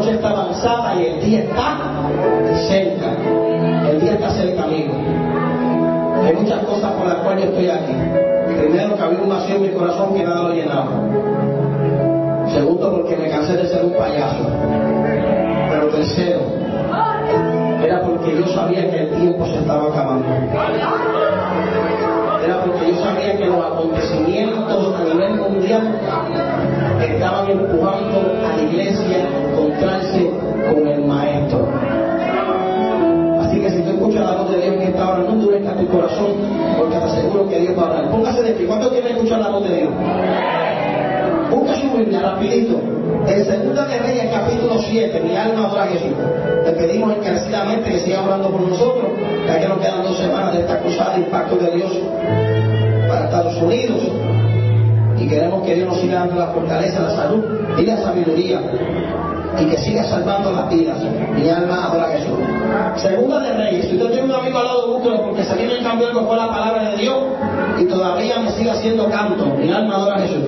noche está avanzada y el día está cerca. El día está cerca, amigo. Hay muchas cosas por las cuales yo estoy aquí. Primero, que había un vacío en mi corazón que nada lo llenaba. Segundo, porque me cansé de ser un payaso. Pero tercero, era porque yo sabía que el tiempo se estaba acabando. Era porque yo sabía que los acontecimientos a nivel mundial estaban empujando a la iglesia a encontrarse con el maestro. Así que si tú escuchas la voz de Dios en esta hora, no endurezca tu corazón, porque te aseguro que Dios va a hablar. Póngase de pie. ¿Cuántos quieren escuchar la voz de Dios? Busca su Biblia rapidito. En Segunda de Reyes, capítulo 7, mi alma adora a Jesús. Le pedimos encarecidamente que siga hablando por nosotros, ya que nos quedan dos semanas de esta cruzada de impacto de Dios para Estados Unidos. Y queremos que Dios nos siga dando la fortaleza, la salud y la sabiduría. Y que siga salvando las vidas. Mi alma adora a Jesús. Segunda de Reyes. Si usted tiene un amigo al lado, búsquelo porque se viene algo por la palabra de Dios y todavía me sigue haciendo canto. Mi alma adora a Jesús.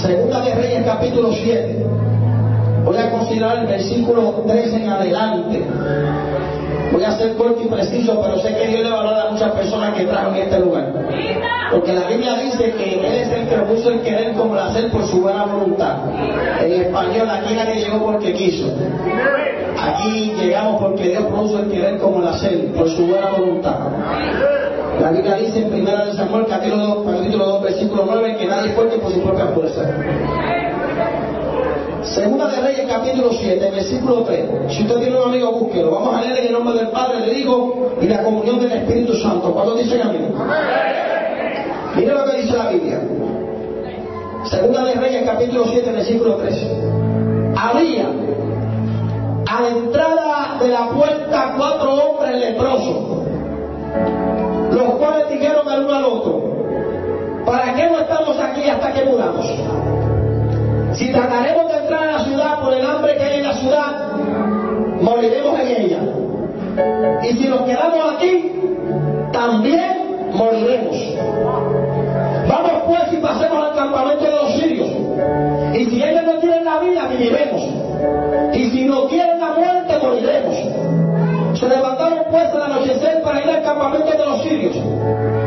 Segunda de Reyes capítulo 7. Voy a considerar el versículo 3 en adelante. Voy a ser corto y preciso, pero sé que Dios le va a a muchas personas que trajo en este lugar. Porque la Biblia dice que Él es el que puso el querer como el hacer por su buena voluntad. En español, aquí nadie llegó porque quiso. Aquí llegamos porque Dios puso el querer como el hacer por su buena voluntad. La Biblia dice en 1 Samuel capítulo 2, capítulo 2, versículo 9, que nadie es fuerte por su propia fuerza. Segunda de Reyes capítulo 7, versículo 3. Si usted tiene un amigo, búsquelo. Vamos a leer en el nombre del Padre, del Hijo y la comunión del Espíritu Santo. ¿Cuántos dicen amén? Mire lo que dice la Biblia. Segunda de Reyes capítulo 7, versículo 3. Había a la entrada de la puerta cuatro hombres leprosos, los cuales dijeron al uno al otro, ¿para qué no estamos aquí hasta que muramos? Si trataremos de entrar a la ciudad por el hambre que hay en la ciudad, moriremos en ella. Y si nos quedamos aquí, también moriremos. Vamos pues y pasemos al campamento de los sirios. Y si ellos no tienen la vida, viviremos. Y si no quieren la muerte, moriremos. Se levantaron pues al anochecer para ir al campamento de los sirios.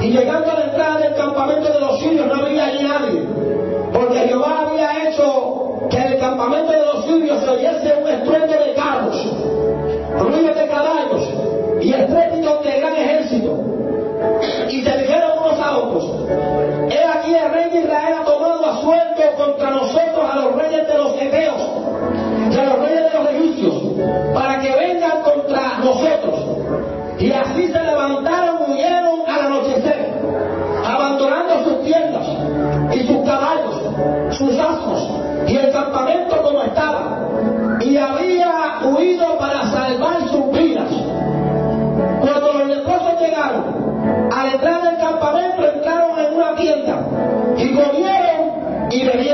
Y llegando a la entrada del campamento de los sirios no había allí nadie. Campamento de los sirios se oyese un estruendo de carros, ruidos de caballos y estrépito de gran ejército. Y se dijeron unos a otros, he aquí el rey de Israel ha tomado a sueldo contra nosotros a los reyes de los heteos a los reyes de los egipcios, para que vengan contra nosotros. Y así se levantaron, huyeron al anochecer, abandonando sus tiendas y sus caballos, sus asnos campamento como estaba. Y había huido para salvar sus vidas. Cuando los leprosos llegaron a la entrada del campamento, entraron en una tienda y comieron y bebieron.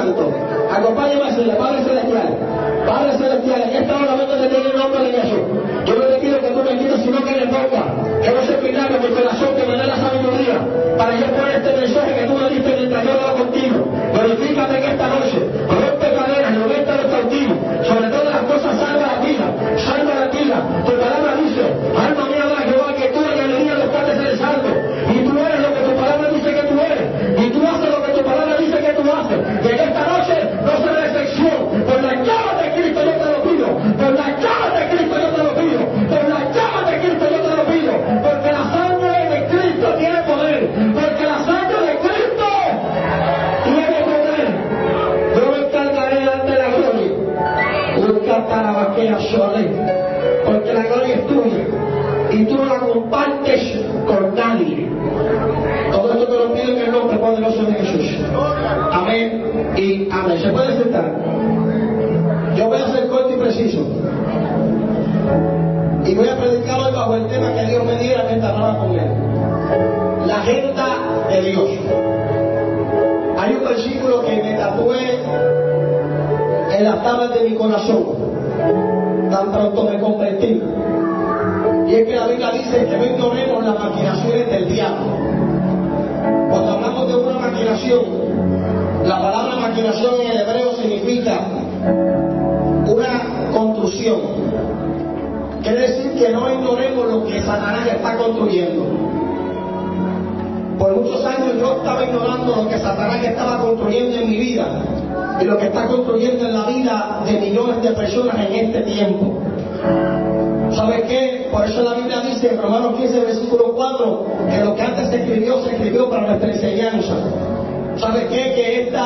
Acompáñame a decirle, Padre Celestial. Padre Celestial, en esta hora vengo ti en el nombre de Jesús. Yo no te pido que tú me quites, sino que le ponga. Que no se finale mi corazón, que me dé la sabiduría para yo poner este mensaje que tú me diste mientras yo hablaba contigo. Glorifícate en esta noche. agenda de Dios. Hay un versículo que me tatué en las tablas de mi corazón, tan pronto me convertí. Y es que la Biblia dice que no ignoremos las maquinaciones del diablo. Cuando hablamos de una maquinación, la palabra maquinación en el hebreo significa una construcción. Quiere decir que no ignoremos lo que Satanás está construyendo. Por muchos años yo estaba ignorando lo que Satanás estaba construyendo en mi vida y lo que está construyendo en la vida de millones de personas en este tiempo. ¿Sabe qué? Por eso la Biblia dice en Romanos 15, versículo 4, que lo que antes se escribió, se escribió para nuestra enseñanza. ¿Sabe qué? Que este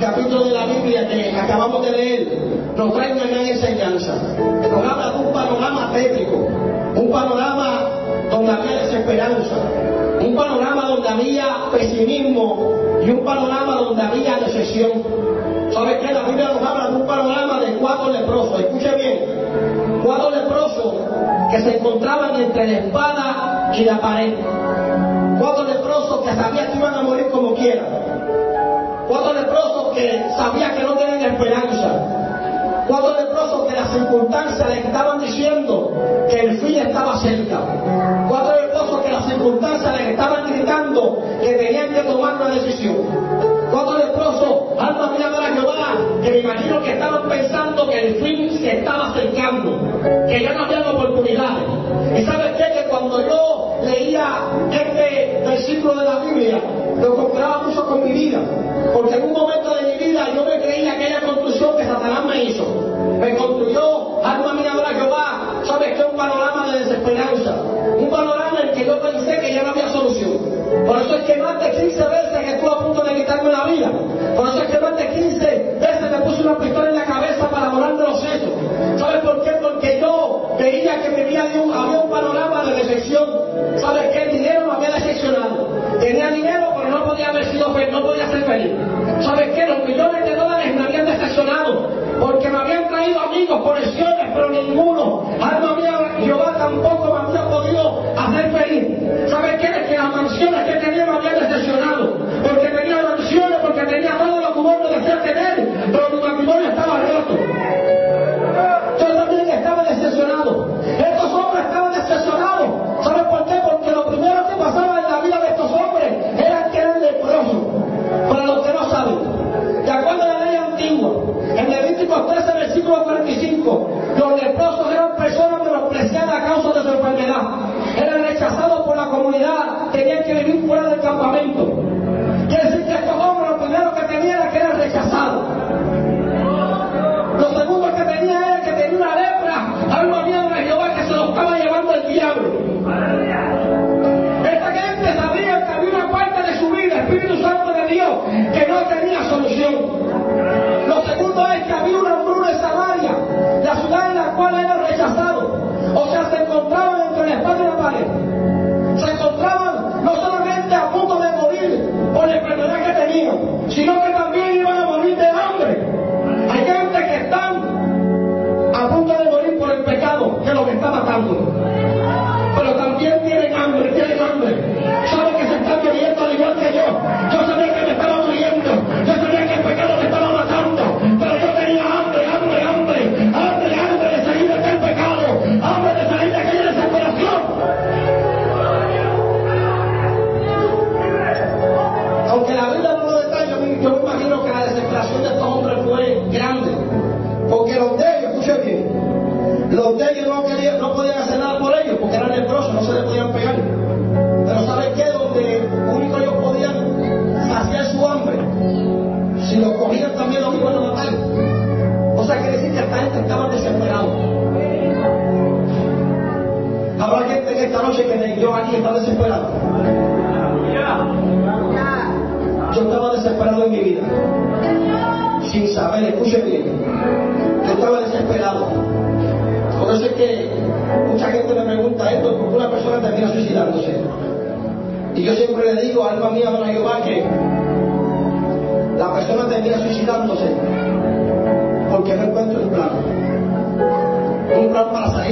capítulo de la Biblia que acabamos de leer nos trae una gran enseñanza. Nos habla de un panorama tétrico, un panorama donde había desesperanza, un panorama donde había pesimismo y un panorama donde había decepción. ¿Sabe qué? La Biblia nos habla de un panorama de cuatro leprosos. Escuche bien, cuatro leprosos que se encontraban entre la espada y la pared. Cuatro leprosos que sabían que iban a morir como quieran. Cuatro leprosos que sabían que no tenían esperanza. Cuatro leprosos que las circunstancias le estaban diciendo que el fin estaba cerca. Cuatro leprosos que las circunstancias les gritando que tenían que tomar una decisión. Cuatro leprosos, alma mía para Jehová, que me imagino que estaban pensando que el fin se estaba acercando, que ya no había oportunidades. Y sabes qué? Que cuando yo leía este versículo de la Biblia, lo comparaba mucho con mi vida. Porque en un momento de mi vida yo me creía aquella construcción que Satanás me hizo. Me construyó, Por eso es que más de 15 veces que estuve a punto de quitarme la vida. Por eso es que más de 15 veces me puse una pistola en la cabeza para volarme los sesos. ¿Sabes por qué? Porque yo veía que de un, había un panorama de decepción. ¿Sabes qué? El dinero me había decepcionado. Tenía dinero, pero no podía haber sido feliz, no podía ser feliz. ¿Sabes qué? Los millones de dólares me habían decepcionado. Porque me habían traído amigos, conexiones, pero ninguno. Alma mía, Jehová tampoco me había podido hacer feliz. ¿Sabes qué? Es que las mansiones que tenía me habían decepcionado.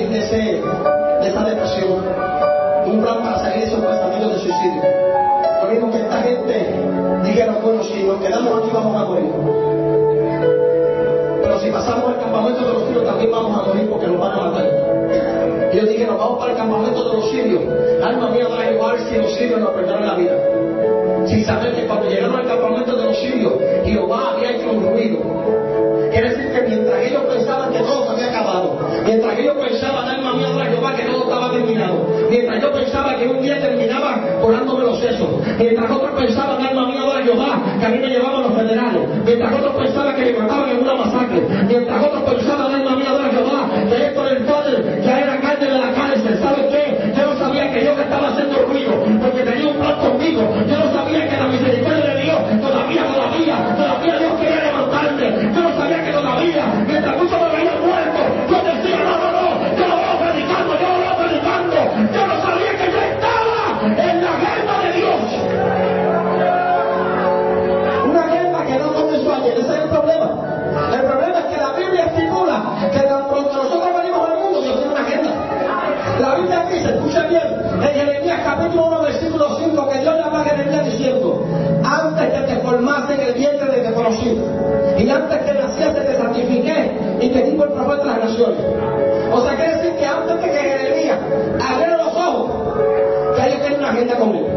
de, ese, de esa depresión, un plan para salir de esos pensamientos de suicidio. Por mismo que esta gente dijeron, bueno, si nos quedamos aquí vamos a morir. Pero si pasamos al campamento de los sirios también vamos a morir porque nos van a matar. Ellos dijeron, vamos para el campamento de los sirios. Alma mía va a igual si los sirios nos perdonan la vida. Sin saber que cuando llegaron al campamento de los sirios, Jehová había hecho un ruido. Quiere decir que mientras ellos pensaban que todo Mientras que yo pensaba, alma mía, otra Jehová, que todo estaba terminado. Mientras yo pensaba que un día terminaba colándome los sesos. Mientras otros pensaban, alma mía, otra Jehová, que a mí me llevaban los federales. Mientras otros pensaban que me mataban en una masacre. Mientras otros pensaban, alma mía, otra Jehová, que esto del padre, ya era carne de la cárcel. ¿Saben qué? Yo no sabía que yo que estaba haciendo ruido, porque tenía un plan conmigo. Yo no capítulo 1, versículo 5, que Dios le habla a Jeremías diciendo, antes que te formase en el vientre de este que conocí, y antes que naciese te santifiqué y te di por profeta de las naciones. O sea, quiere decir que antes de que Jeremías abriera los ojos, ya Dios tiene una agenda conmigo.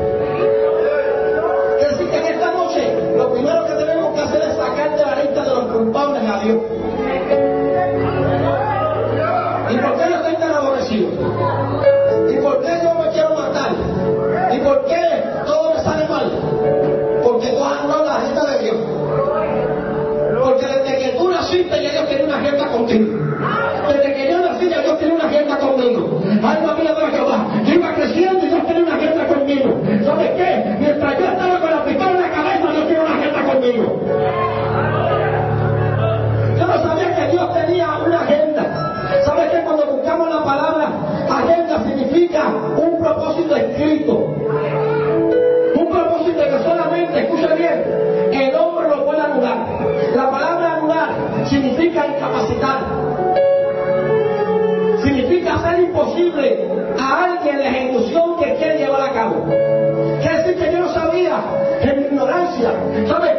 Quiere decir que en esta noche lo primero que tenemos que hacer es sacar de la lista de los culpables a Dios. ¿Sabe?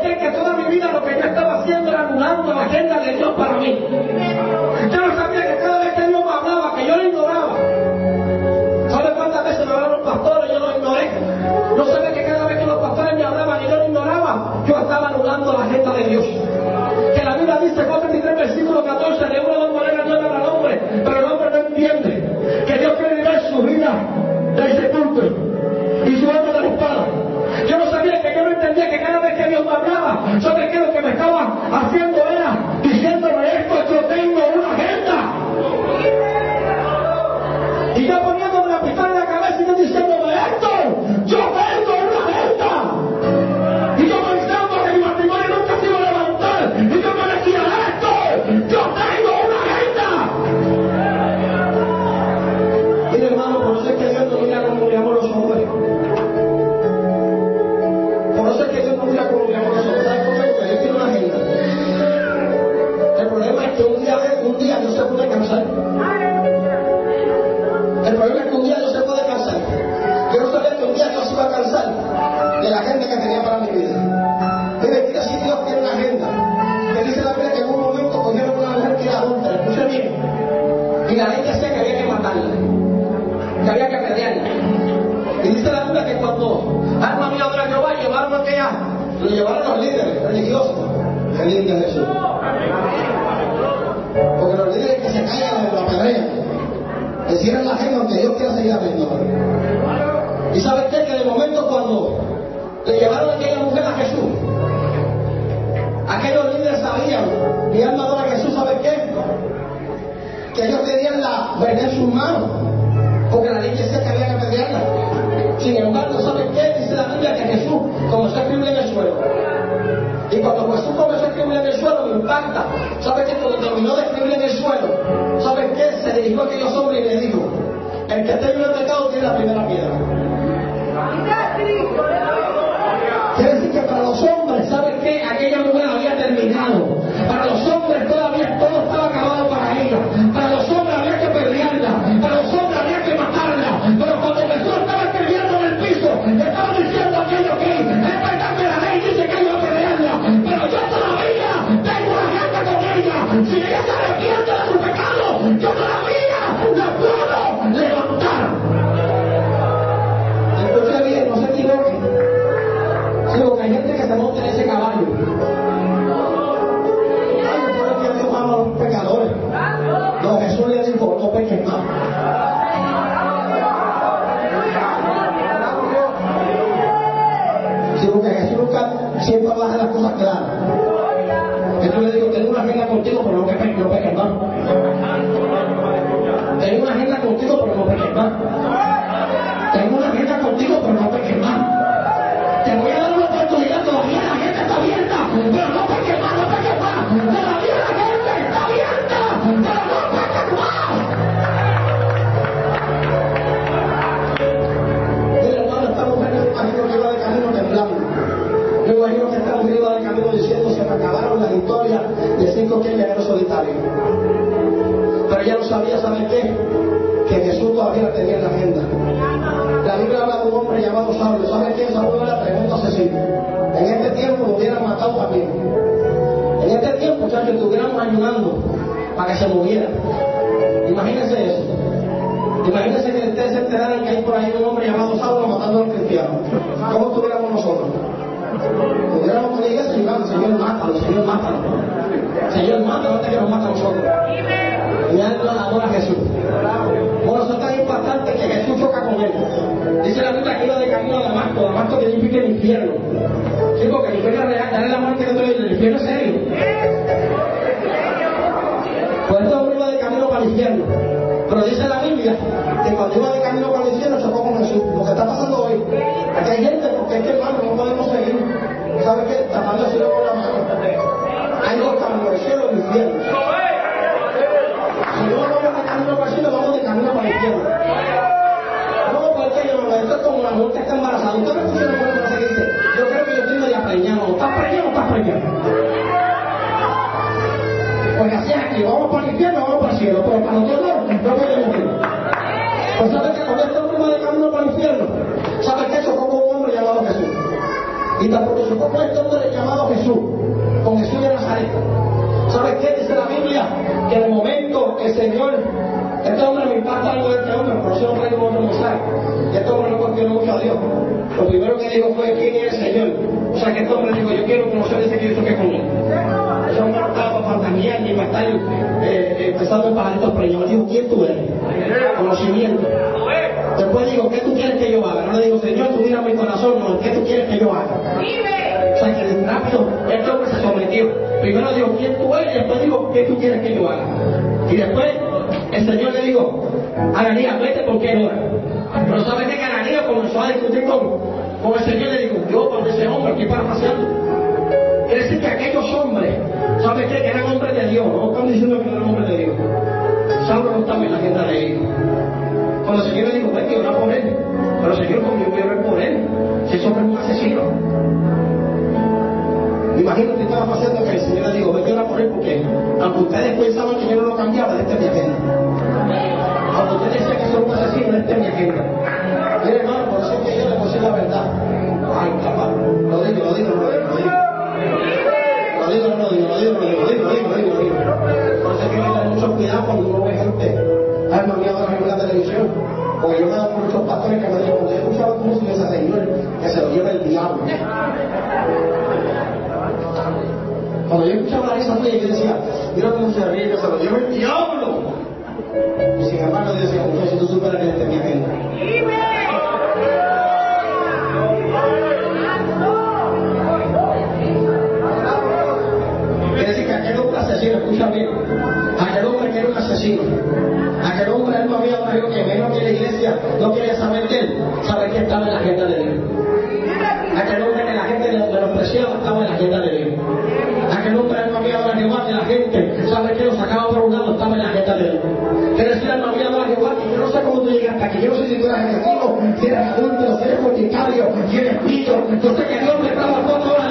Pero dice la Biblia que cuando iba de camino para el infierno chocó con Jesús. Lo que está pasando hoy. Aquí hay gente, porque es que hermano, no podemos seguir. ¿Sabe qué? Tapando así con la mano. Hay dos caminos, el cielo y el infierno. Si no vamos de camino para el cielo, vamos de camino para el infierno. No, porque yo esto es como la mujer que está embarazada. Usted me escucha una mujer que dice, yo creo que yo estoy media preñado. ¿Estás preñado o estás preñado? Pues así es aquí, vamos para el infierno, vamos para el cielo, pero para no podemos ir. Pues sabe que con este hombre de camino para el infierno, ¿sabe qué? Chocó con un hombre llamado Jesús. Y tampoco chocó con este hombre llamado Jesús, con Jesús de Nazaret. ¿Sabe qué dice la Biblia? Que el momento que el Señor, este hombre me impacta algo de este hombre, por eso no traigo otro mensaje. Y este hombre no cuestionó mucho a Dios. Lo primero que dijo fue quién es el Señor. O sea que este hombre dijo, yo quiero conocer ese Cristo que es conmigo. Hombre no estaba fantasía ni para empezando en pajaritos preñados. Dijo, ¿quién tú eres? Conocimiento. Después digo, ¿qué tú quieres que yo haga? No le digo, Señor, tú mira mi corazón, no, ¿qué tú quieres que yo haga? O sea que rápido, este hombre se sometió. Primero dijo, ¿quién tú eres? Y después digo, ¿qué tú quieres que yo haga? Y después el Señor le dijo, Ananías, vete porque es hora. Pero ¿sabes? Que Ananías comenzó a discutir con, con el Señor y le dijo, yo por ese hombre, aquí para paseando. Quiere decir que aquellos hombres, ¿sabes qué? Que eran hombres de Dios, no están diciendo que no eran hombres de Dios. Saulo no estaba en la agenda de ellos. Cuando el Señor le dijo, vete, ora por él. Pero el Señor, voy a orar por él, si ese hombre es un asesino. Imagino que estaba pasando que el Señor le dijo, vete a orar por él porque aunque ustedes pensaban que yo no lo cambiaba, este es mi agenda. Aunque ustedes decían que son un asesino, este es mi agenda. Mire hermano, por eso es que yo le puse la verdad. Ay, papá, lo digo, lo digo, lo digo, lo digo. Digo, no lo digo, lo digo, lo digo, lo digo, lo digo, lo digo, lo digo. Por eso hay que tener mucho cuidado cuando uno ve gente, mira, en la televisión. Porque yo me con muchos pastores que me dicen, cuando yo escuchaba tu música, ese señor, que se lo lleva el diablo. Cuando yo escuchaba esa tuya, yo decía, mira cómo se ríe, que se lo lleva el diablo. Y sin embargo, yo decía, si tú superas que este asesino, escucha bien, aquel hombre que era un asesino, aquel hombre no había barrio que menos que la iglesia no quería saber de él, saber que estaba en la agenda de Dios. Aquel hombre que la gente le menospreciaba estaba en la agenda de Dios. Aquel hombre no había dado a que la gente sabe que lo sacaba por un lado estaba en la agenda de Dios. Decir, él no había dado a Jehová que yo no sé cómo tú llegaste aquí, yo no sé si tú eres asesino, si eres adulto, si eres fornicario, si eres pillo. Yo sé que Dios me estaba dando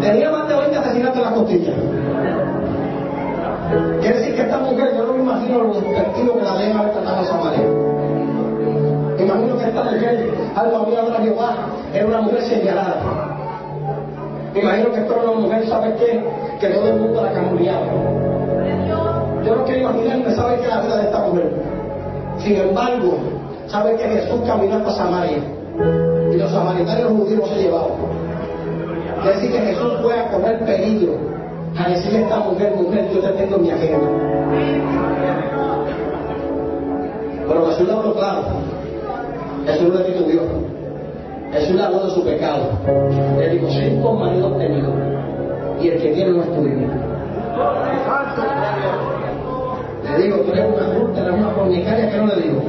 Tenía más de 20 asesinatos en la costilla. Quiere decir que esta mujer, yo no me imagino lo despectivo que la deben haber tratado a Samaria. Me imagino que esta mujer, algo había de Jehová, era una mujer señalada. Imagino que esta era una mujer, ¿sabes qué? que todo el mundo la cambiaba. Yo no quiero imaginarme saber que la vida de esta mujer. Sin embargo, sabe que Jesús caminó hasta Samaria y los samaritanos judíos se llevaban. Decir, que Jesús fue a correr peligro a decirle a esta mujer, mujer, yo te tengo en mi agenda. Pero Jesús le habló claro. Jesús le titubió. Jesús le habló de su pecado. Le dijo, cinco maridos tenido y el que tiene no es tuyo. Le digo, tú eres una adulta, eres una fornicaria, que no le digo?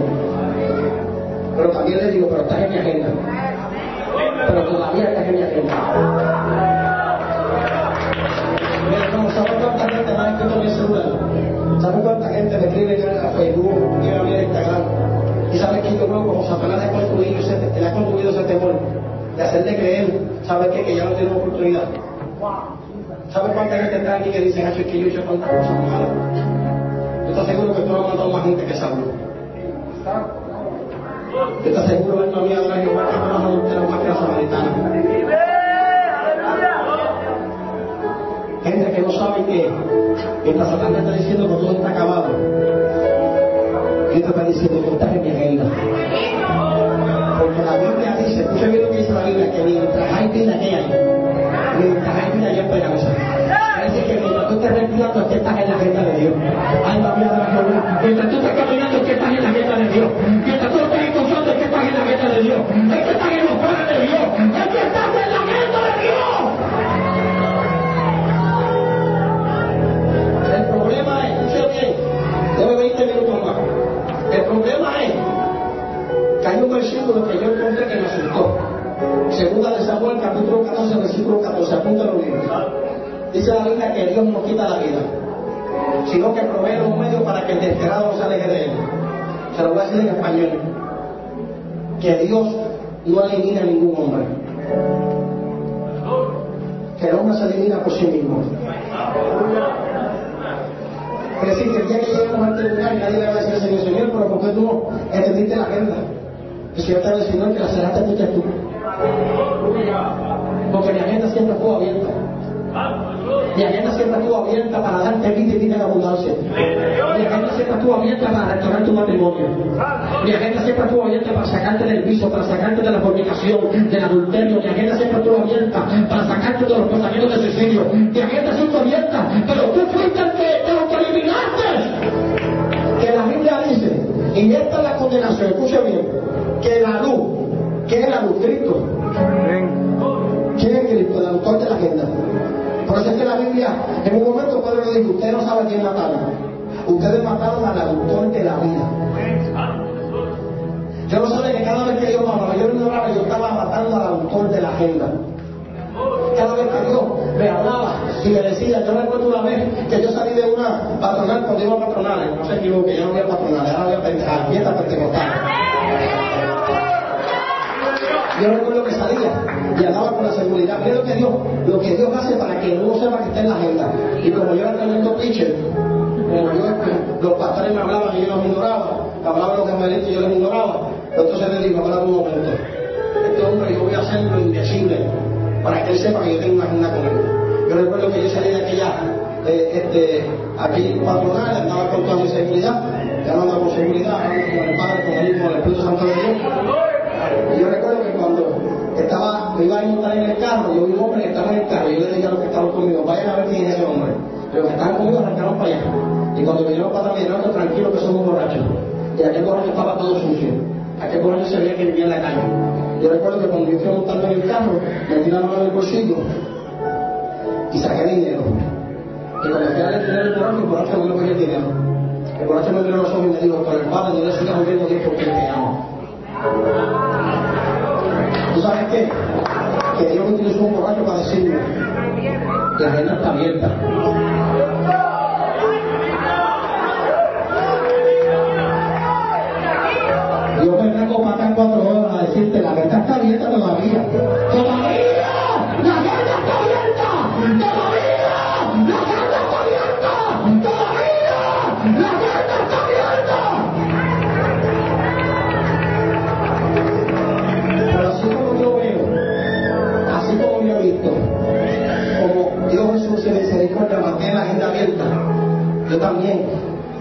Pero también le digo, pero estás en mi agenda. Pero todavía mi agenda. Mira, ¿sabes cuánta gente me ha escrito en mi celular? ¿Sabes cuánta gente me escribe en Facebook, y en Instagram? Y sabes que yo creo como Satanás ha construido ese, ha construido ese temor de hacerle creer, ¿sabes qué? Que ya no tiene oportunidad. ¿Sabes cuánta gente está aquí que dice, es que yo he hecho tantas cosas malas? Yo estoy seguro que tú has matado más gente que Saulo. Yo estoy seguro que no había otra Jehová que más adulteros más que la samaritana. Gente que no sabe que mientras Satanás está diciendo que todo está acabado, Dios te está diciendo que estás en mi agenda. Porque la Biblia dice, escucha bien lo que dice la Biblia, que mientras hay vida, ¿qué hay? Mientras hay vida, hay esperanza. Es decir, que mientras tú estés respirando, es que estás en la agenda de Dios. La vida de la. Mientras tú capítulo 14, versículo 14. Apúntalo bien. Dice la Biblia que Dios no quita la vida, sino que provee los medios para que el desesperado no se aleje de él. Se lo voy a decir en español. Que Dios no elimina a ningún hombre. Que el hombre se elimina por sí mismo. Es decir, que el día que lleguemos a este lugar nadie le va a decir, Señor, Señor, pero ¿por qué tú no entendiste la agenda? El Señor te va a decir, que la cerraste tú. Estuvo abierta. Mi agenda siempre estuvo abierta para darte vida y vida en abundancia. Mi agenda siempre estuvo abierta para restaurar tu matrimonio. Mi agenda siempre estuvo abierta para sacarte del piso, para sacarte de la fornicación, del adulterio. Mi agenda siempre estuvo abierta para sacarte de los pensamientos de suicidio. Mi agenda siempre abierta, pero tú fuiste el que te lo que la Biblia dice, y esta es la condenación, escucha bien, que la luz, que es la luz, Cristo. Autor de la agenda. Por eso es que la Biblia, en un momento Pedro le dijo, ustedes no saben quién mataron. Ustedes mataron al autor de la vida. Yo no sabía que cada vez que yo mamaba, yo ignoraba, yo estaba matando al autor de la agenda. Cada vez que Dios me hablaba y me decía, yo recuerdo una vez que yo salí de una patronal cuando iba a patronales, no se equivoque, yo no había patronales, ahora había fiesta pentecostal. Yo recuerdo que salía y andaba con la seguridad. Lo que Dios, lo que Dios hace para que uno sepa que está en la agenda. Y como yo era tremendo pitcher, como yo, los pastores me hablaban y yo los ignoraba, hablaban los evangelistas y yo los ignoraba. Entonces le digo, ahora un momento, este hombre yo voy a hacer lo indecible para que él sepa que yo tengo una agenda con él. Yo recuerdo que yo salí de aquella, eh, este, aquí patronal, andaba con toda mi seguridad, ya no andaba con seguridad, con el Padre, con el Hijo, con el Espíritu Santo de Dios. Y yo recuerdo estaba, me iba a montar en el carro, yo vi un hombre que estaba en el carro, y yo le dije a los que estaban conmigo, vayan a ver quién es ese hombre. Los que estaban conmigo arrancaron para allá. Y cuando vinieron para atrás, me tranquilo que somos borrachos. Y aquel borracho estaba todo sucio. Aquel borracho se veía que vivía en la calle. Yo recuerdo que cuando yo fui a en el carro, metí la mano el bolsillo y saqué dinero. Y cuando fui a dar el borracho, el borracho no el dinero. El borracho me miró los ojos y me dijo, pero el padre no le sigas moviendo Dios porque te ama. ¿Tú sabes qué? Que Dios utilizó un borracho para decirme, la agenda está abierta. Dios me trajo para acá cuatro horas a decirte, la agenda está abierta todavía.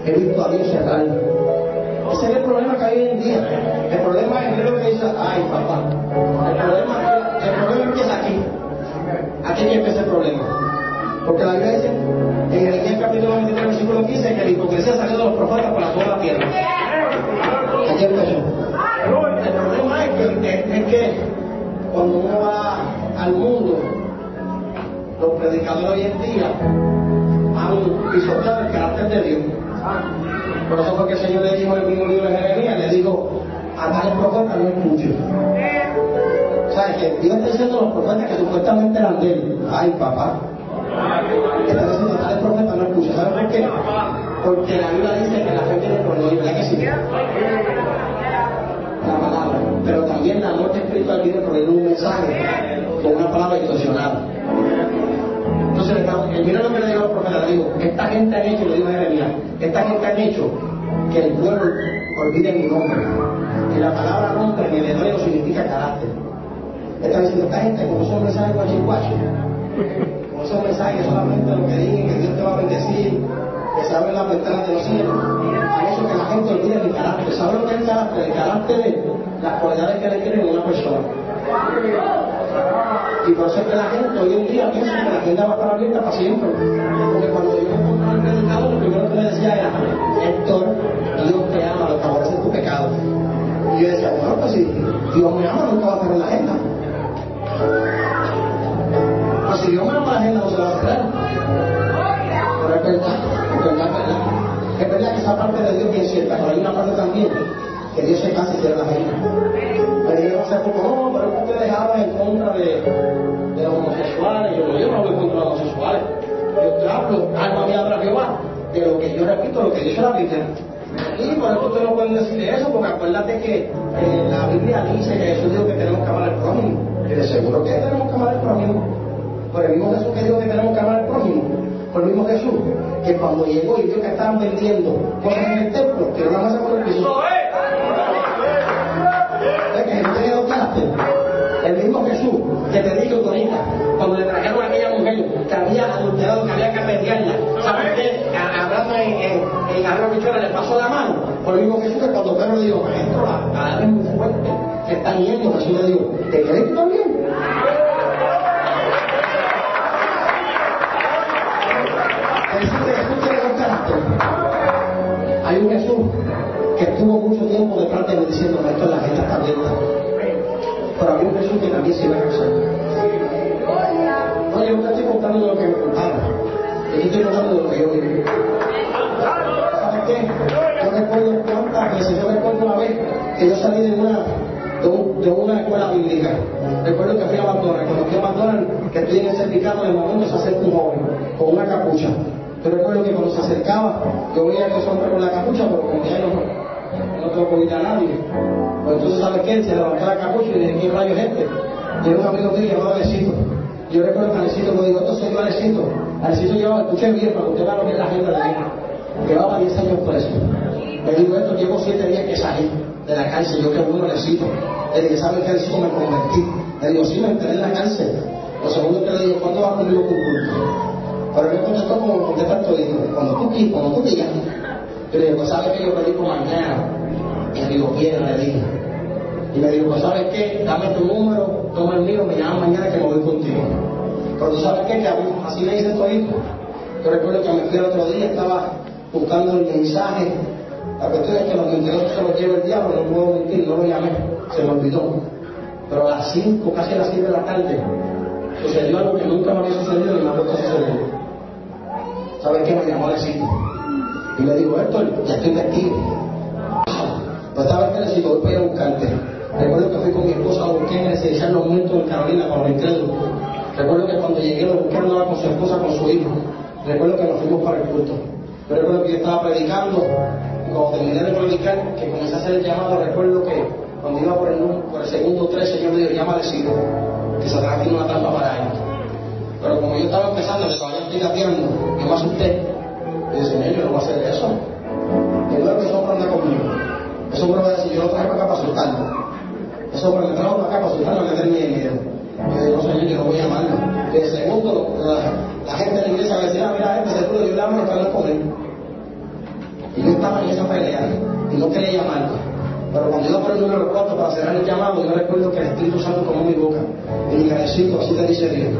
He visto a Dios cerrar. Ese es el problema que hay hoy en día. El problema es lo que dice, ay papá. El problema, el problema empieza aquí. Aquí que empieza el problema. Porque la Biblia dice en el capítulo 23, versículo 15, que la hipocresía salió de los profetas para toda la tierra. Aquí empezó. El problema es que, es que cuando uno va al mundo, los predicadores hoy en día han pisoteado el carácter de Dios. Por eso fue que el Señor le dijo en el mismo libro de Jeremías, le dijo, a tales profetas no escucho. O sea, que Dios está diciendo a los profetas que supuestamente eran de él. Ay, papá. Está diciendo, tales profetas no escucho. ¿Saben por qué? Porque la Biblia dice que la fe viene por oír, ¿verdad que sí? La palabra. Pero también la muerte espiritual viene por oír un mensaje con una palabra distorsionada. Entonces, mira lo que le digo profeta, esta gente ha hecho, lo digo Jeremías, esta gente ha hecho que el pueblo olvide mi nombre. Y la palabra nombre en el hebreo significa carácter. Está diciendo, esta gente, como son mensajes guachicuacho, como son mensajes solamente lo que digan, que Dios te va a bendecir, que se abren las ventanas de los cielos, que la gente olvide mi carácter. ¿Sabe lo que es el carácter? El carácter es las cualidades que a una persona. Y por eso es que la gente hoy en día piensa que la agenda va a estar abierta para siempre. Porque cuando yo me encontraba el predicador, lo primero que me decía era, Héctor, Dios te ama, lo favorece tu pecado. Y yo decía, bueno, pues si Dios me ama, nunca va a cerrar la agenda. Pues si Dios me ama la agenda, no se la va a cerrar. Pero es verdad, es verdad, es verdad. Es verdad que esa parte de Dios bien cierta, pero hay una parte también que Dios se cansa y cierra la agenda. Me dijeron hace poco, no, pero ustedes hablan en contra de, de los homosexuales. Yo no, yo no hablo en contra de los homosexuales. Yo hablo, alma mía habrá Jehová, de lo que yo repito, lo que dice la Biblia. Y por eso ustedes no pueden decir eso, porque acuérdate que la Biblia dice que Jesús dijo que tenemos que amar al prójimo. Y de seguro que tenemos que amar al prójimo. Por el mismo Jesús que dijo que tenemos que amar al prójimo. Por el mismo Jesús que cuando llegó y vio que estaban vendiendo cosas en el templo, que no más por el piso. Te dijo ahorita, cuando le trajeron a aquella mujer que había adulterado, que había que apedrearla, ¿sabes qué? Hablando en, en, en Arroyo le pasó la mano. Por el mismo Jesús que cuando Pedro le dijo, maestro, la palabra es muy fuerte, se están yendo, Jesús le dijo, ¿te crees tú también? Jesús Jesús. Hay un Jesús que estuvo mucho tiempo detrás de mí diciendo, esto la gente está abierta. Pero había un Jesús que también se iba a casar. Lo que yo viví. ¿Sabes qué? Recuerdo cuántas veces, yo recuerdo una vez que yo salí de una, de, un, de una escuela bíblica. Recuerdo que fui a McDonald's. Cuando fui a McDonald's, que estoy en el certificado, de momento se acerca un joven con una capucha. Yo recuerdo que cuando se acercaba, yo veía que ese hombre con la capucha, pero como ya no, no tengo que a nadie. Pues entonces, ¿sabes qué? Se levantó la capucha y dije, ¿quién rayo es este? Y era un amigo mío llamado Alecito. Yo recuerdo que Alecito me dijo, esto soy yo Alecito. Alecito llevaba, escuché bien, para que usted vea lo que la de la vida. Llevaba 10 años preso. Me dijo esto, llevo 7 días que salí de la cárcel. Yo qué bueno Alecito. Le dije, ¿sabes qué Alecito? Me convertí. Le digo, sí, me enteré en la cárcel. Lo segundo que le digo, ¿cuándo vas conmigo tu culto? Pero me contestó como me contesta todo, dijo, cuando tú cuando tú digas. Yo le digo, pues sabes que yo predico mañana. Y le digo, quién le dije. Y me dijo, pues sabes qué, dame tu número, toma el mío, me llama mañana que me voy contigo. Pero tú sabes qué, que así me dice tu hijo. Yo recuerdo que me fui el otro día, estaba buscando el mensaje. La cuestión es que los mentirosos se los lleva el diablo, no puedo mentir, no lo llamé, se me olvidó. Pero a las 5, casi a las 7 de la tarde, sucedió algo que nunca me había sucedido y me ha vuelto a suceder. ¿Sabes qué? Me llamó a decir. Y le digo, Héctor, ya estoy vestido. Pues sabes que necesito voy a buscarte. Recuerdo que fui con mi esposa, lo busqué en el residencial Los Muertos en Carolina con los incrédulos. Recuerdo que cuando llegué lo busqué andaba con su esposa, con su hijo. Recuerdo que nos fuimos para el culto. Yo recuerdo que yo estaba predicando y cuando terminé de predicar, que comencé a hacer el llamado, recuerdo que cuando iba por el, por el segundo tres, el Señor me dijo, llama que Satanás tiene una trampa para él. Pero como yo estaba empezando, que todavía estoy gateando, yo me asusté. Y dije, Señor, yo no voy a hacer eso. Y luego ese hombre anda conmigo. Ese hombre va a decir, yo lo traje para acá para asustarlo. Hombre me trajo para acá para asustarlo, que tenía miedo. Y yo digo, Señor, yo no voy a llamarlo. Y de segundo, la, la gente de la iglesia me decía, ah, mira, este seguro yo le amo, no con él. estaba en esa pelea y no quería llamarlo. Pero cuando iba por el 4 para cerrar el llamado, yo recuerdo que el Espíritu Santo tomó mi boca y me agradecido, así te dice Dios.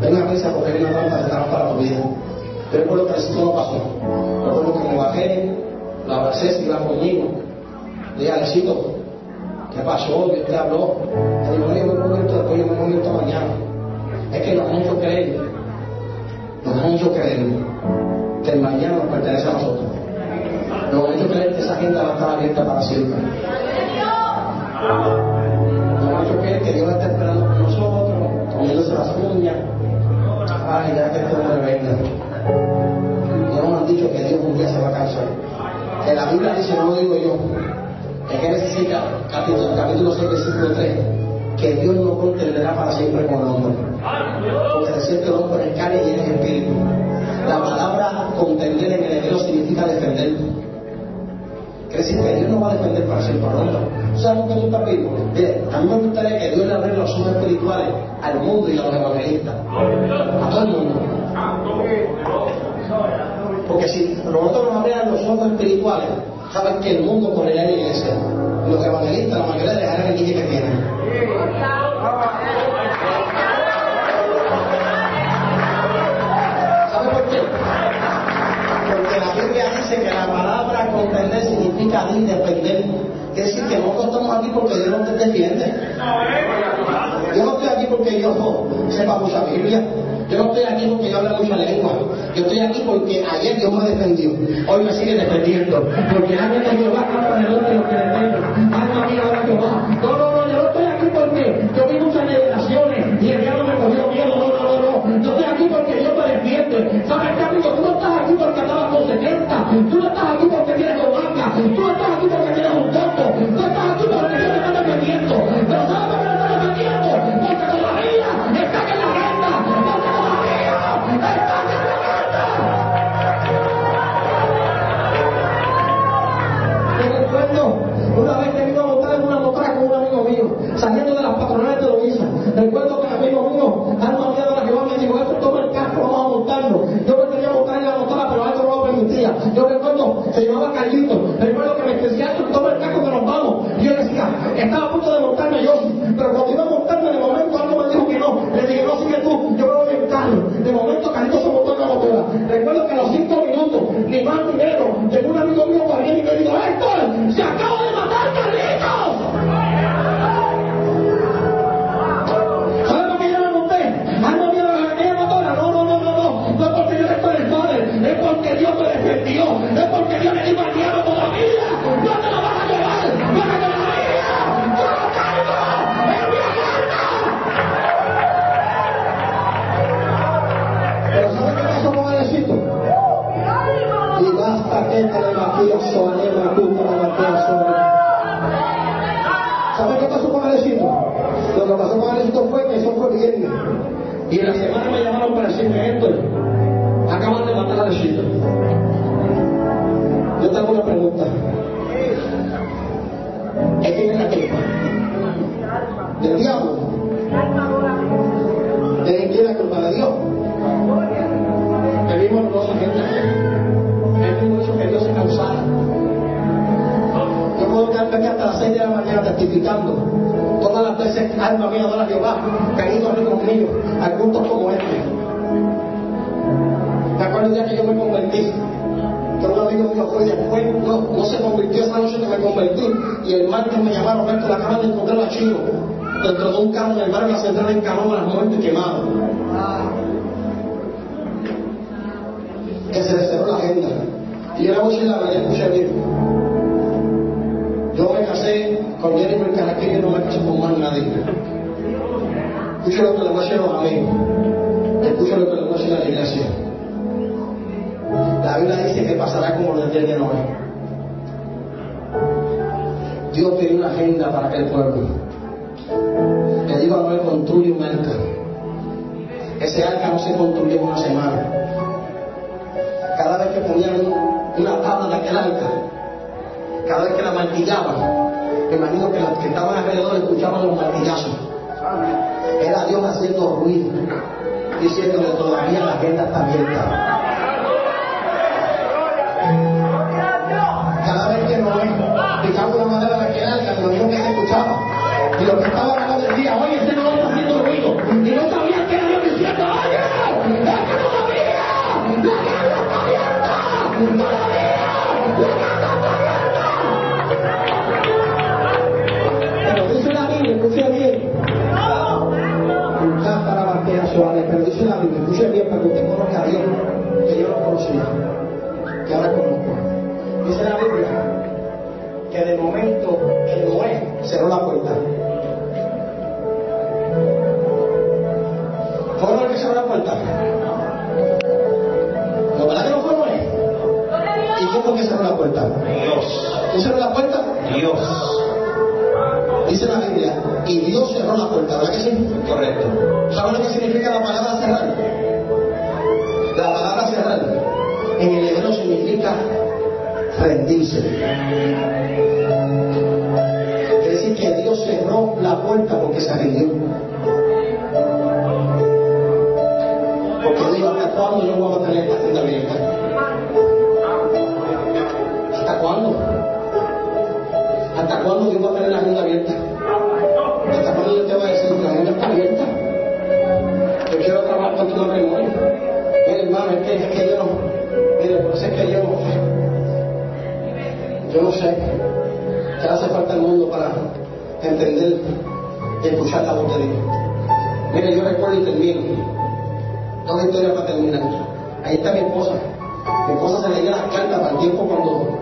Ven a prisa porque hay una trampa que para tu vida. Yo recuerdo que el no pasó. Recuerdo que me bajé, la abracé, y iba conmigo. Le dije, Alecito, ¿qué pasó? Dios te habló. Le digo, yo me momento después, yo me momento mañana. Es que nos han hecho creer, nos han hecho creer que el mañana nos pertenece a nosotros. Nos han hecho creer que esa gente va a estar abierta para siempre. Nos han hecho creer que Dios está esperando por nosotros, comiéndose las uñas. Ay, ya que esto no venga. No nos han dicho que Dios un día se va a cansar. Que la Biblia dice, no lo digo yo, es que necesita, capítulo, capítulo 6, versículo 3, que Dios no contenderá para siempre con el hombre. Porque que el hombre es carne y es espíritu. La palabra contender en el hebreo significa defender. Quiere decir que Dios no va a defender para siempre al hombre. ¿Sabes lo que tú estás a mí me gustaría que Dios le abriera los ojos espirituales al mundo y a los evangelistas. A todo el mundo. Porque si nosotros nos abrieran los ojos espirituales, saben que el mundo correrá en la iglesia. Los evangelistas, la mayoría dejarán el niño que tienen. ¿Sabe por qué? Porque la Biblia dice que la palabra contender significa independer. Quiere decir que nosotros estamos aquí porque Dios nos defiende. Yo no estoy aquí porque yo sepa mucha Biblia. Yo no estoy aquí porque yo hablo mucha lengua. Yo estoy aquí porque ayer Dios me defendió. Hoy me sigue defendiendo. Porque alguien de Jehová contra el hombre lo que le tengo. Alma mía, ahora Jehová. No, se llamaba Carlito. Recuerdo que me decía, toma el carro que nos vamos. Yo decía, estaba a punto de montarme yo, pero cuando iba a montarme, de momento algo me dijo que no. Le dije, no, sigue tú, yo me voy en carro. De momento Carlito se montó en la motora. Recuerdo que a los cinco minutos, ni más ni menos, llegó un amigo mío corriendo y me dijo, Héctor, le maquillas ¿Sabes qué pasó con Alecito? Lo que pasó con Alecito fue que eso fue viernes. Y en la semana me llamaron para decirme esto. Acaban de matar a Alecito. Míos, a cultos como este. Me acuerdo el día que yo me convertí. Que un amigo mío fue después no, no se convirtió esa noche que me convertí. Y el martes me llamaron, esto la acaban de encontrar a Chino. Dentro de un carro en el barrio La Central en Canoma, las muertes quemadas. Que se le cerró la agenda. Y era noche en la mañana, escuché bien. Escucho lo que le voy a decir a los. Escucho lo que le voy a la iglesia. La Biblia dice que pasará como lo del día de Noé. Dios tiene una agenda para aquel pueblo. Le digo a Noé, construye un arca. Ese arca no se construyó en una semana. Cada vez que ponían una tabla de aquel arca, cada vez que la martillaban, imagino que los que estaban alrededor escuchaban los martillazos. Haciendo ruido, diciéndole todavía la agenda está abierta. Entender escuchar la voz de Dios. Mire, yo recuerdo y termino. Dos historias para terminar. Ahí está mi esposa. Mi esposa se leía las cartas para el tiempo cuando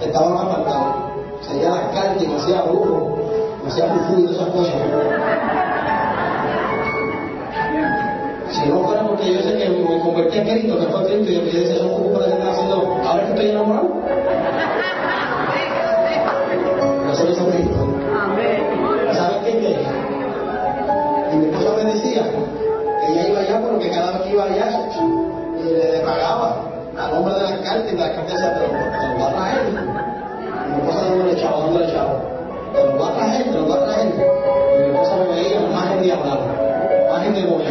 estaban apartados. Se leía las cartas y me hacía brujo, me hacía fufu y esas cosas. Si no fuera porque yo sé que me convertí a Cristo, que fue Cristo, y yo decía, son fufu para estar haciendo, ahora que estoy enamorado. Que ella iba allá, pero que cada vez que iba allá, y le, le pagaba a nombre de las cartas, y las cartas pero lo va a traer. Mi esposa dándole chavo, dándole chavo. Te lo va a traer, lo va a traer. Y mi esposa me veía más en diablado, más en demonio.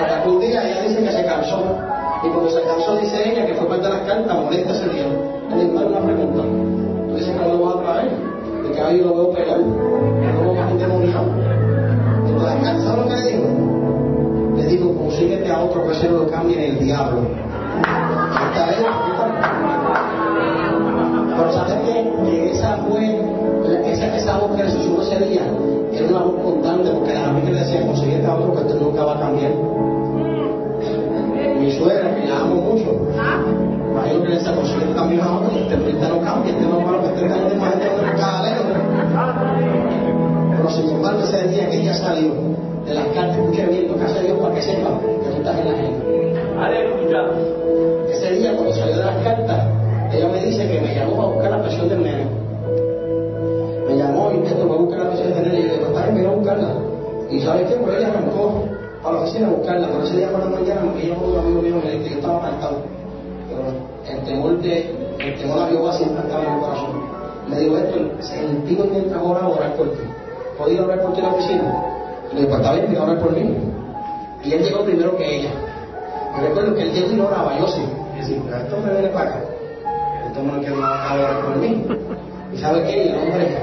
Hasta que un día ella dice que se cansó. Y cuando se cansó, dice ella que fue parte de las cartas, molesta ese día. Le digo, una pregunta. Tú dices que no lo vas a traer. De que ahí lo veo pegar. No vas a endemoniado. ¿Sabes lo que le digo? Le digo, consíguete a otro que se lo cambie el diablo. Está él, Pero ¿sabes qué? Que esa fue, esa, esa voz que le susurró ese día, era una voz constante, porque a mí que le decía, consíguete a otro que esto nunca va a cambiar. Mi suegra, que la amo mucho, ahí lo que le decía, consíguete a otro, este ahorita no cambia, este no es malo que esté cayendo ese día que ella salió de las cartas, lo que hace Dios para que sepa que tú estás en la gente. Aleluya. Ese día, cuando salió de las cartas, ella me dice que me llamó para buscar la presión del nene. Me llamó y esto, voy a buscar la presión del nene. Y yo le digo, está bien, a buscarla. Y ¿sabes qué? Pues ella arrancó para la oficina a buscarla. Pero ese día por la mañana me llamó un amigo mío me dijo que yo estaba apartado. Pero el temor de, el temor a Jehová siempre estaba en el corazón. Me dijo esto, sentí mientras oraba orar por ti. ¿Podía orar por ti en la oficina? Le digo, está bien, a orar por mí. Y él llegó primero que ella. Y recuerdo que él llegó y no oraba, yo sí. Y decía, esto me viene para acá. Esto lo quiero orar por mí. ¿Y sabe qué? El hombre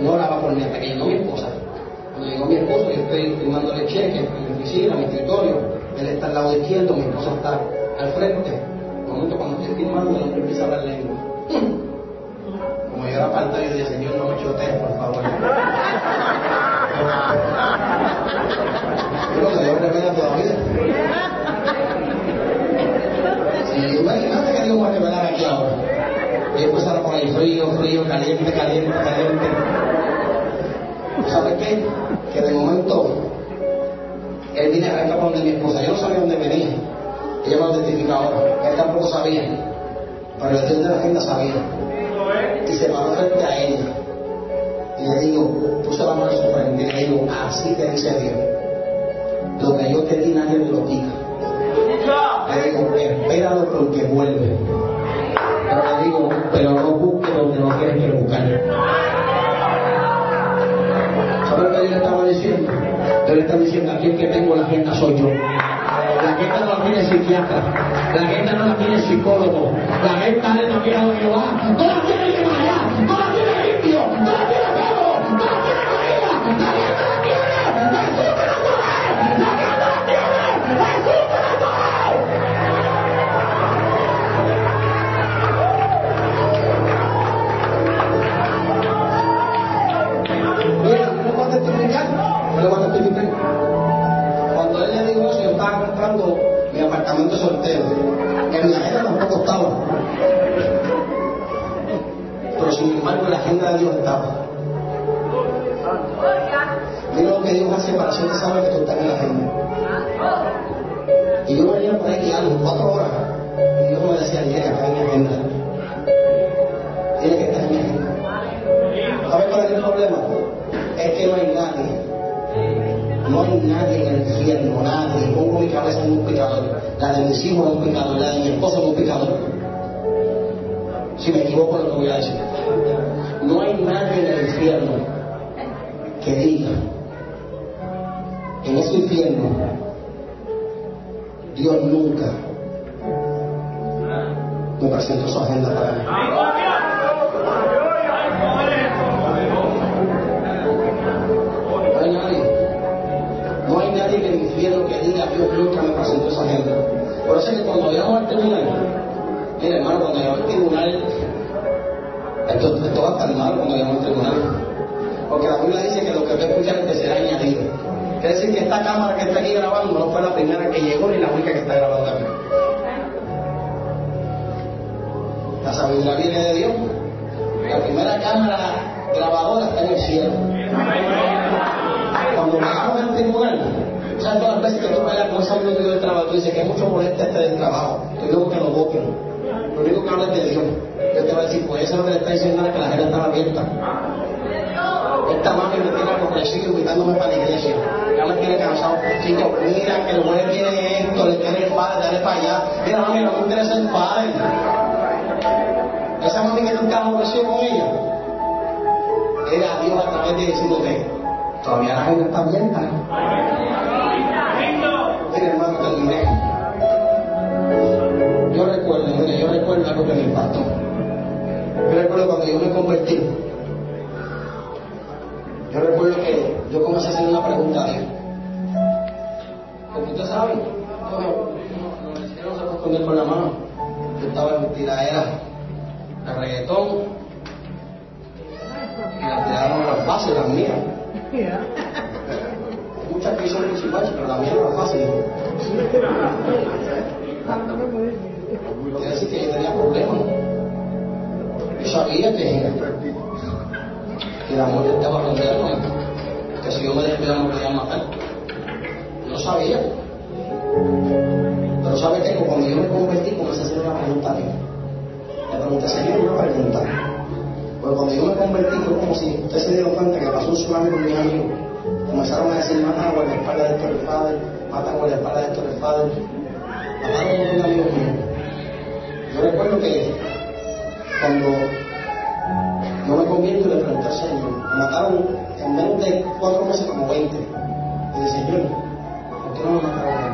no oraba por mí hasta que llegó mi esposa. Cuando llegó mi esposo, yo estoy firmándole cheques en mi oficina, en mi escritorio. Él está al lado izquierdo, mi esposa está al frente. Momento, cuando estoy firmando, el hombre empieza a hablar lengua. Como yo era apartado, yo dije, Señor, no me chotees, por favor. Pero se dio revela todavía. Sí, imagínate que Dios va a revelar aquí ahora. Y empezaron por ahí frío, frío, caliente, caliente, caliente. ¿Sabes qué? Que de momento él viene a por donde mi esposa. Yo no sabía dónde venía. Ella me lo identifica ahora. Él tampoco sabía. Pero el Dios de la agenda sabía. Y se paró frente a ella. Y le digo, puso la mano en su frente y le digo, así te dice Dios. Lo que yo te di nadie me lo quita. Le digo, espéralo porque vuelve. Pero le digo, pero no busques donde no tienes que buscar. ¿Sabes lo que yo le estaba diciendo? Yo le estaba diciendo, aquí el que tengo la agenda soy yo. La agenda no la tiene psiquiatra, la agenda no la tiene psicólogo, la agenda es la mira de Jehová. Tú la que tú la soltero. En mi agenda tampoco estaba. Pero sin embargo, la agenda de Dios estaba. Mira lo que Dios hace para hacerte saber que tú estás en la agenda. Y yo venía por ahí guiando cuatro horas. Y Dios me decía, tiene que estar en mi agenda. Tiene que estar en mi agenda. ¿Sabes cuál es el problema? Es que no hay nadie. No hay nadie en el infierno, nadie. Pongo mi cabeza en un pecador. La de mis hijos en un pecador. La de mi esposa en un pecador. Si me equivoco lo que voy a decir. Cuando tribunal. Porque la Biblia dice que lo que tú escuchas te será añadido. Quiere decir que esta cámara que está aquí grabando no fue la primera que llegó ni la única que está grabando también. La sabiduría viene de Dios. La primera cámara grabadora está en el cielo. Cuando llegamos al tribunal, ¿sabes todas las veces que tú peleas con tuyo del trabajo? Tú dices que mucho molesta este del trabajo. Yo digo que lo voten. Lo único que habla es de Dios. Yo te a decir, pues eso es lo que le está diciendo es que la gente está abierta. Esta mami me tiene aborrecido invitándome para la iglesia. Ya me tiene cansado. Chicos, mira que el juez quiere esto, le quiere el padre, dale para allá. Mira, mami, no me interesa el padre. Esa mami que estás aborrecido con ella, era Dios a través de diciéndote, todavía la gente está abierta. Mira, hermano, terminé. Yo recuerdo, mira, yo recuerdo algo que me impactó. Yo recuerdo cuando yo me convertí. Yo recuerdo que yo comencé a hacer una pregunta a Dios. Porque usted sabe, no, se puede esconder con la mano. Yo estaba en tiraera de reggaetón y la tiraron las bases, las mías. Muchas que son principales, pero la mía era fácil. Quiere decir que yo tenía problemas. Sabía que que el amor estaba rodeado, que si yo me descuidaba me podían matar. Yo sabía. Pero ¿sabe qué? Cuando yo me convertí, comencé a hacer una pregunta a Dios. Le pregunté, Señor, una pregunta. Pues cuando yo me convertí fue como si ustedes se dieron cuenta que pasó un tsunami con mis amigos. Comenzaron a decir, matan a la espalda de el Padre, matan a la espalda de el Padre. Mataron a un amigos míos. Yo recuerdo que cuando yo me convierto y le pregunté al Señor, mataron en menos de cuatro meses como 20. Y dije, Señor, ¿por qué no me mataron a él?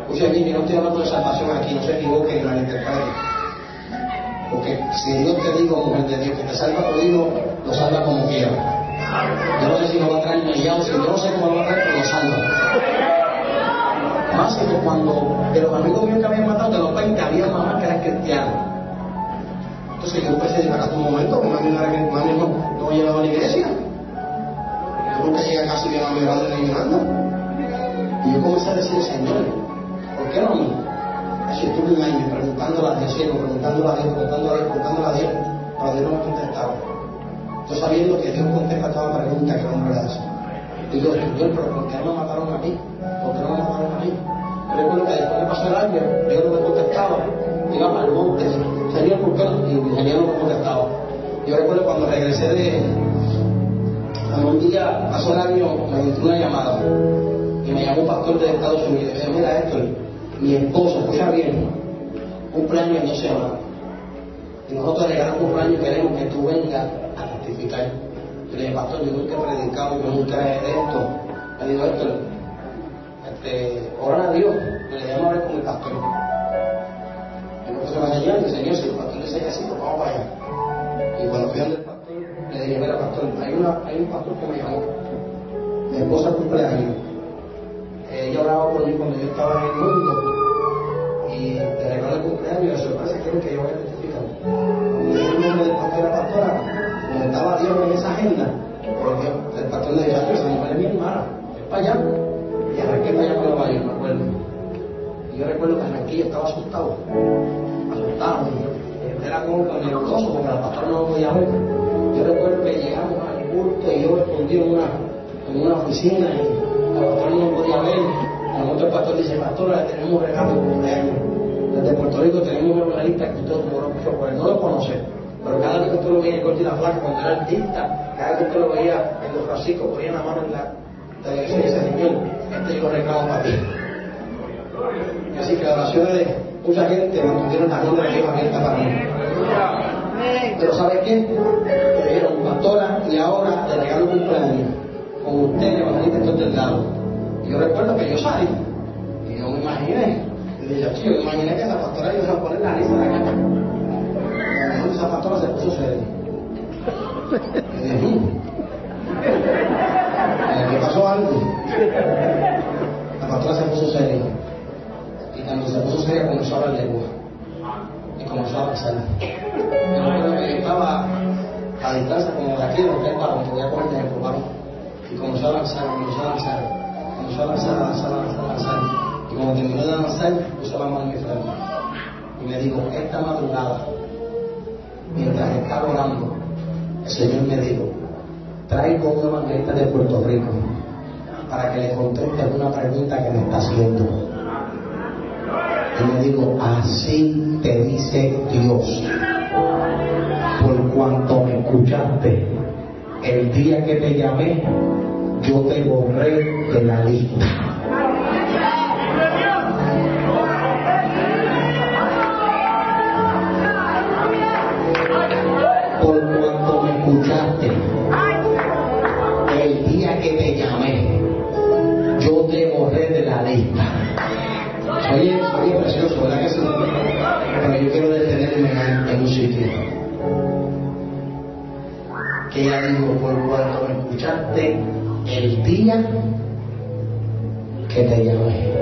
Escucha bien, yo no estoy hablando de salvación aquí, no se equivoquen en la interpretación. Porque si Dios te dijo, mujer de Dios, que te salva hijo, lo salva como quiera. Yo no sé si lo va a traer mellado, si yo no sé cómo lo va a traer, pero lo salva. Más que cuando de los amigos míos que habían matado, de los 20, había mamás que eran yo empecé a llegar a un momento, mami mami no, no llegaba a la iglesia. Yo nunca llegué a casa y vi a mami orando ni nada. Y yo comencé a decir, Señor, ¿por qué no mí? Así estuve un año preguntándole a Dios, ciego, preguntándole a Dios, preguntándole a Dios, preguntándole a Dios, pero Dios no me contestaba. Yo sabiendo que Dios contesta toda pregunta que el hombre hace. Y yo, Señor, pero ¿por qué no me mataron a mí? ¿Por qué no me mataron a mí? Recuerdo que después de pasar el año, Dios no me contestaba. Para el monte, Señor, ¿por qué no? Y Señor no contestaba. Yo recuerdo cuando regresé de. Un día, pasó el año, me entró una llamada. Y me llamó un pastor de Estados Unidos. Y me mira Héctor, mi esposa, escucha bien, cumpleaños en dos semanas. Y nosotros le ganamos cumpleaños queremos que tú vengas a testificar. Yo le dije, pastor, yo nunca he predicado, yo nunca he de esto. Me dijo Héctor, este, ora a Dios. Y le llamo a ver con el pastor. Y me Señor, si el pastor le dice pues para allá. Y cuando fui el pastor, le dije, mira pastor, hay, una, hay un pastor que me llamó. Mi esposa cumpleaños. Ella oraba por mí cuando yo estaba en el mundo. Y de regalo el cumpleaños y la sorpresa quieren que yo vaya a testificar. Cuando yo nombre del pastor la pastora, como estaba Dios en esa agenda, porque el pastor le dijo, para allá. Y arranqué para allá Nueva York, me acuerdo. Y yo recuerdo que arranqué y estaba. Asustado. Era como que nervioso porque la pastora no lo podía ver. Yo recuerdo que llegamos al culto y yo escondido en una, en una oficina y la pastora no lo podía ver. El otro pastor dice, pastora, tenemos un regalo. Desde Puerto Rico tenemos una organista que usted no, pues, no lo conoce. Pero cada vez que usted lo veía en Corte y la cuando era artista, cada vez que usted lo veía en los Francisco, ponía la mano en la televisión y decía, Señor, este yo reclamo para ti. Así que las oraciones de mucha gente mantuvieron la de Dios abierta para mí. Pero ¿sabe qué? Dijeron, pastora, y ahora le regalo un cumpleaños. Con usted, evangelista, en todo el lado. Yo recuerdo que yo salí. Y yo me imaginé. Y dije, yo me imaginé que esa pastora iba a poner la lista de acá. Y a esa pastora se puso seria. Y dije, ¿qué pasó algo? La pastora se puso seria. Y cuando se puso seria comenzó a hablar lengua. Y comenzó a avanzar. Yo recuerdo que estaba a distancia como de aquí, de los coger de ejemplo, ¿vale? Y comenzó a avanzar, comenzó a avanzar. Comenzó a avanzar, avanzar, avanzar, avanzar. Y cuando terminó de avanzar, puso la mano en mi frente. Y me dijo, esta madrugada, mientras estaba orando, el Señor me dijo, traigo un evangelista de Puerto Rico para que le conteste alguna pregunta que me está haciendo. Y me digo, así te dice Dios, por cuanto me escuchaste, el día que te llamé, yo te borré de la lista. Día que te llamé.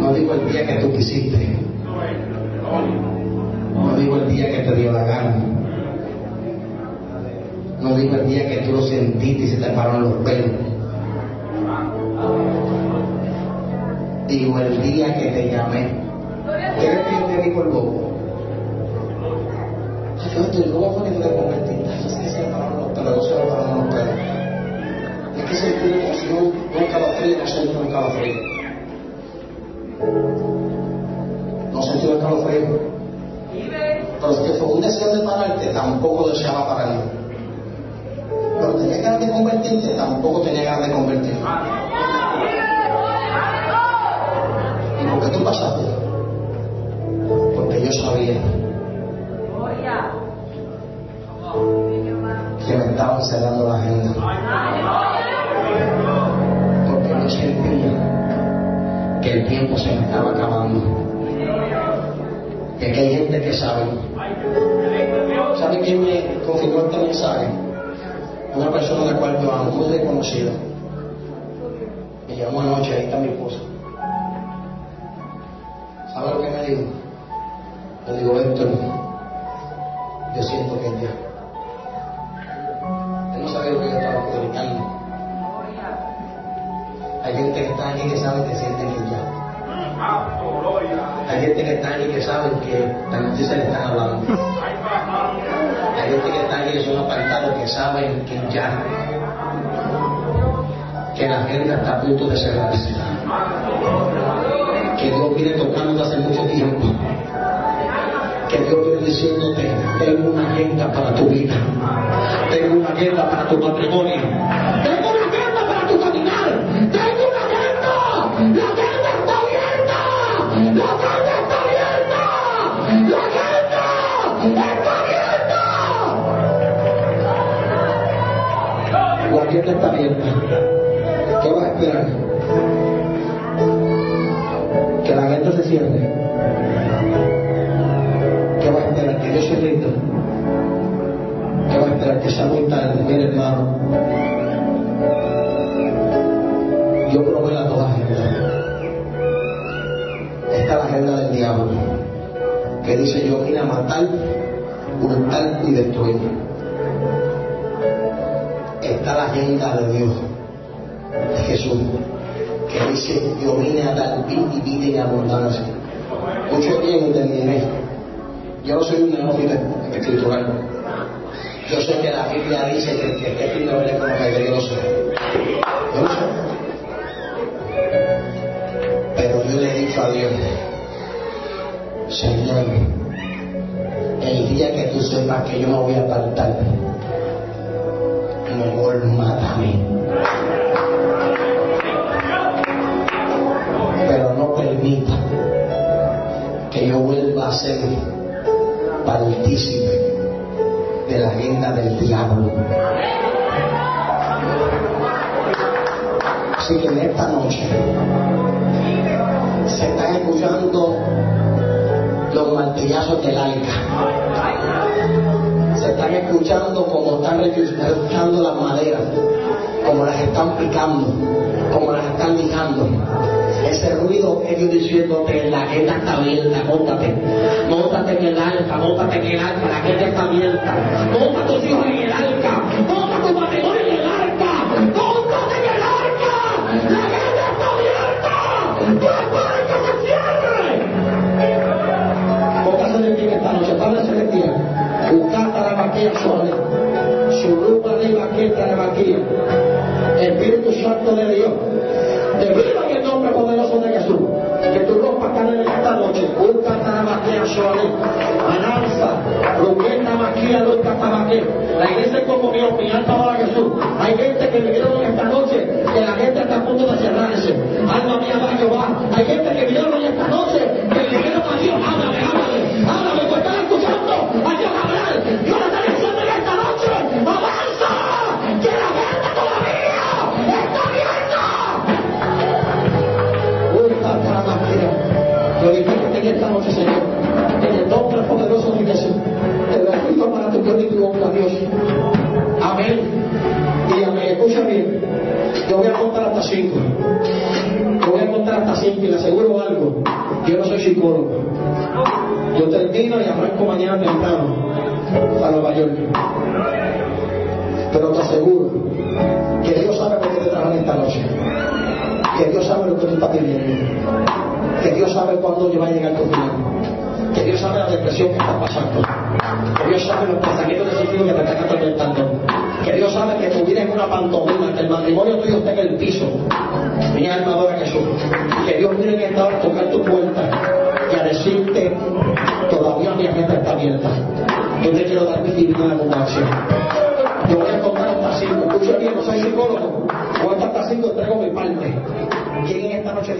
No digo el día que tú quisiste. No digo el día que te dio la gana. No digo el día que tú lo sentiste y se te pararon los pelos. Digo el día que te llamé. Tampoco tenía ganas de convertirme. ¿Y por qué tú pasaste? Porque yo sabía que me estaban cerrando la agenda. Porque yo sentía que el tiempo se me estaba acabando. Que hay gente que sabe. ¿Sabe quién me confirmó este mensaje? Una persona de la cual yo amo, muy desconocida. Me llamó anoche, ahí está mi esposa. ¿Sabe lo que me dijo? Le digo, Héctor, yo siento que ya. Él no sabía lo que yo estaba comunicando. Hay gente que está aquí que sabe que sienten que ya. Hay gente que está aquí que sabe que la noticia le están hablando. Gente que son apartados que saben que ya. Que la agenda está a punto de cerrarse. Que Dios viene tocando hace mucho tiempo. Que Dios viene diciéndote, tengo una agenda para tu vida. Tengo una agenda para tu matrimonio. La agenda está abierta. ¿Qué vas a esperar? Que la agenda se cierre. ¿Qué vas a esperar? Que Dios se rinda. ¿Qué vas a esperar? Que sea muy tarde. Mire, hermano. Yo probé las dos agendas. Esta es la agenda del diablo. Que dice yo vine a matar, hurtar y destruir. Está la agenda de Dios, de Jesús, que dice, yo vine a dar vida y vida en abundancia. Muchos bien entenderé. Yo no soy un neófito escritural. Yo sé que la Biblia dice que el que esté primero le conoce que sé. Yo lo sé. Pero yo le he dicho a Dios, Señor, el día que tú sepas que yo me voy a apartar, agenda del diablo. Así que en esta noche se están escuchando los martillazos del arca. Se están escuchando como están escuchando las maderas, como las están picando, como las están lijando. Ese ruido, ellos diciéndote, la agenda está abierta, móntate. Móntate en el arca, móntate en el arca, la agenda está abierta. Monta tus hijos en el arca, monta tu matrimonio en el arca, móntate en el arca. La agenda está abierta. ¡No que se cierre! Póngase de pie esta noche, Padre Celestial. Buscata la vaquilla suave. Su lupa de vaqueta de vaquilla. Espíritu Santo de Dios. Suave. Ananza. Ruqueta vaquilla, luca tabaque. La iglesia como mi opinión para Jesús. Hay gente que vinieron esta noche que la gente está a punto de cerrarse. Alma mía va Jehová. Hay gente que vinieron cuándo le va a llegar tu final. Que Dios sabe la depresión que está pasando. Que Dios sabe los pensamientos de suicidio que te están atormentando. Que Dios sabe que tu vida es una pantomima, que el matrimonio tuyo está en el piso. Mi alma adora a Jesús. Que Dios viene en esta hora a tocar tu puerta y a decirte, todavía mi agenda está abierta. Yo te quiero dar mi divina de abundancia. Yo voy a contar hasta cinco. Escucha bien, no soy psicólogo. Cuenta hasta cinco, entrego mi parte. ¿Quién en esta noche dice?